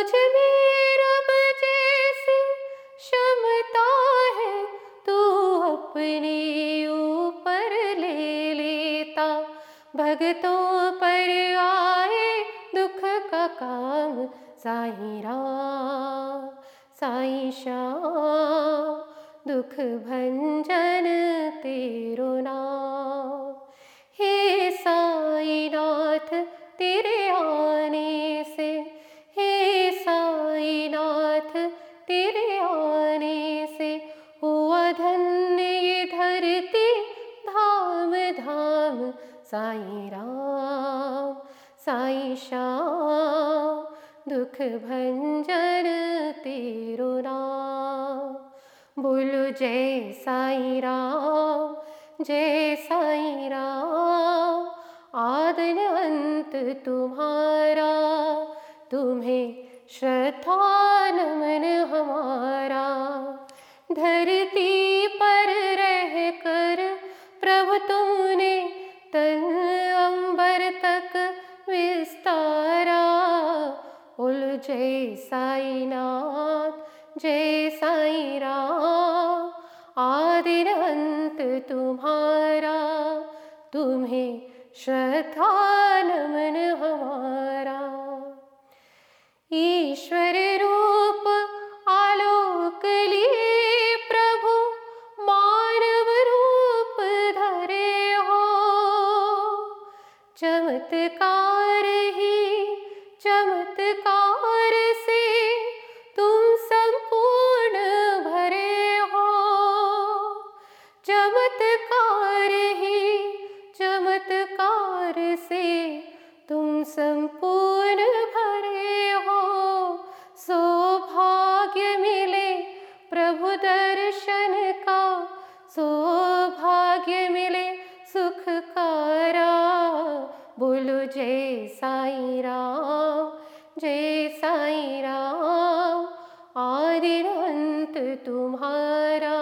तुझ में रब जैसी क्षमता है, तू अपने ऊपर ले लेता। भगतों पर आए दुख का काम, साई राम, साई श्याम। दुख भंजन तेरो साई राम साई श्याम दुख भंजन तेरो बोलो जय साई राम जय राम आदन अंत तुम्हारा तुम्हें श्रद्धा नमन हमारा। धरती पर रह कर प्रभु तुमने तन अंबर तक विस्तारा। बोल जय साई नाथ जय साई राम आदि अंत तुम्हारा तुम्हें श्रद्धा नमन हमारा। ईश्वर चमत्कार ही, चमत्कार से तुम संपूर्ण भरे हो। चमत्कार ही, चमत्कार से तुम संपूर्ण भरे हो। सौभाग्य मिले प्रभु दर्शन का, सौभाग्य मिले सुख बोलो जय साई राम जय साई राम अंत तुम्हारा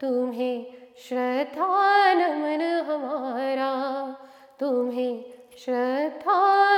तुम्हें श्रद्धा नमन हमारा तुम्हें श्रद्धा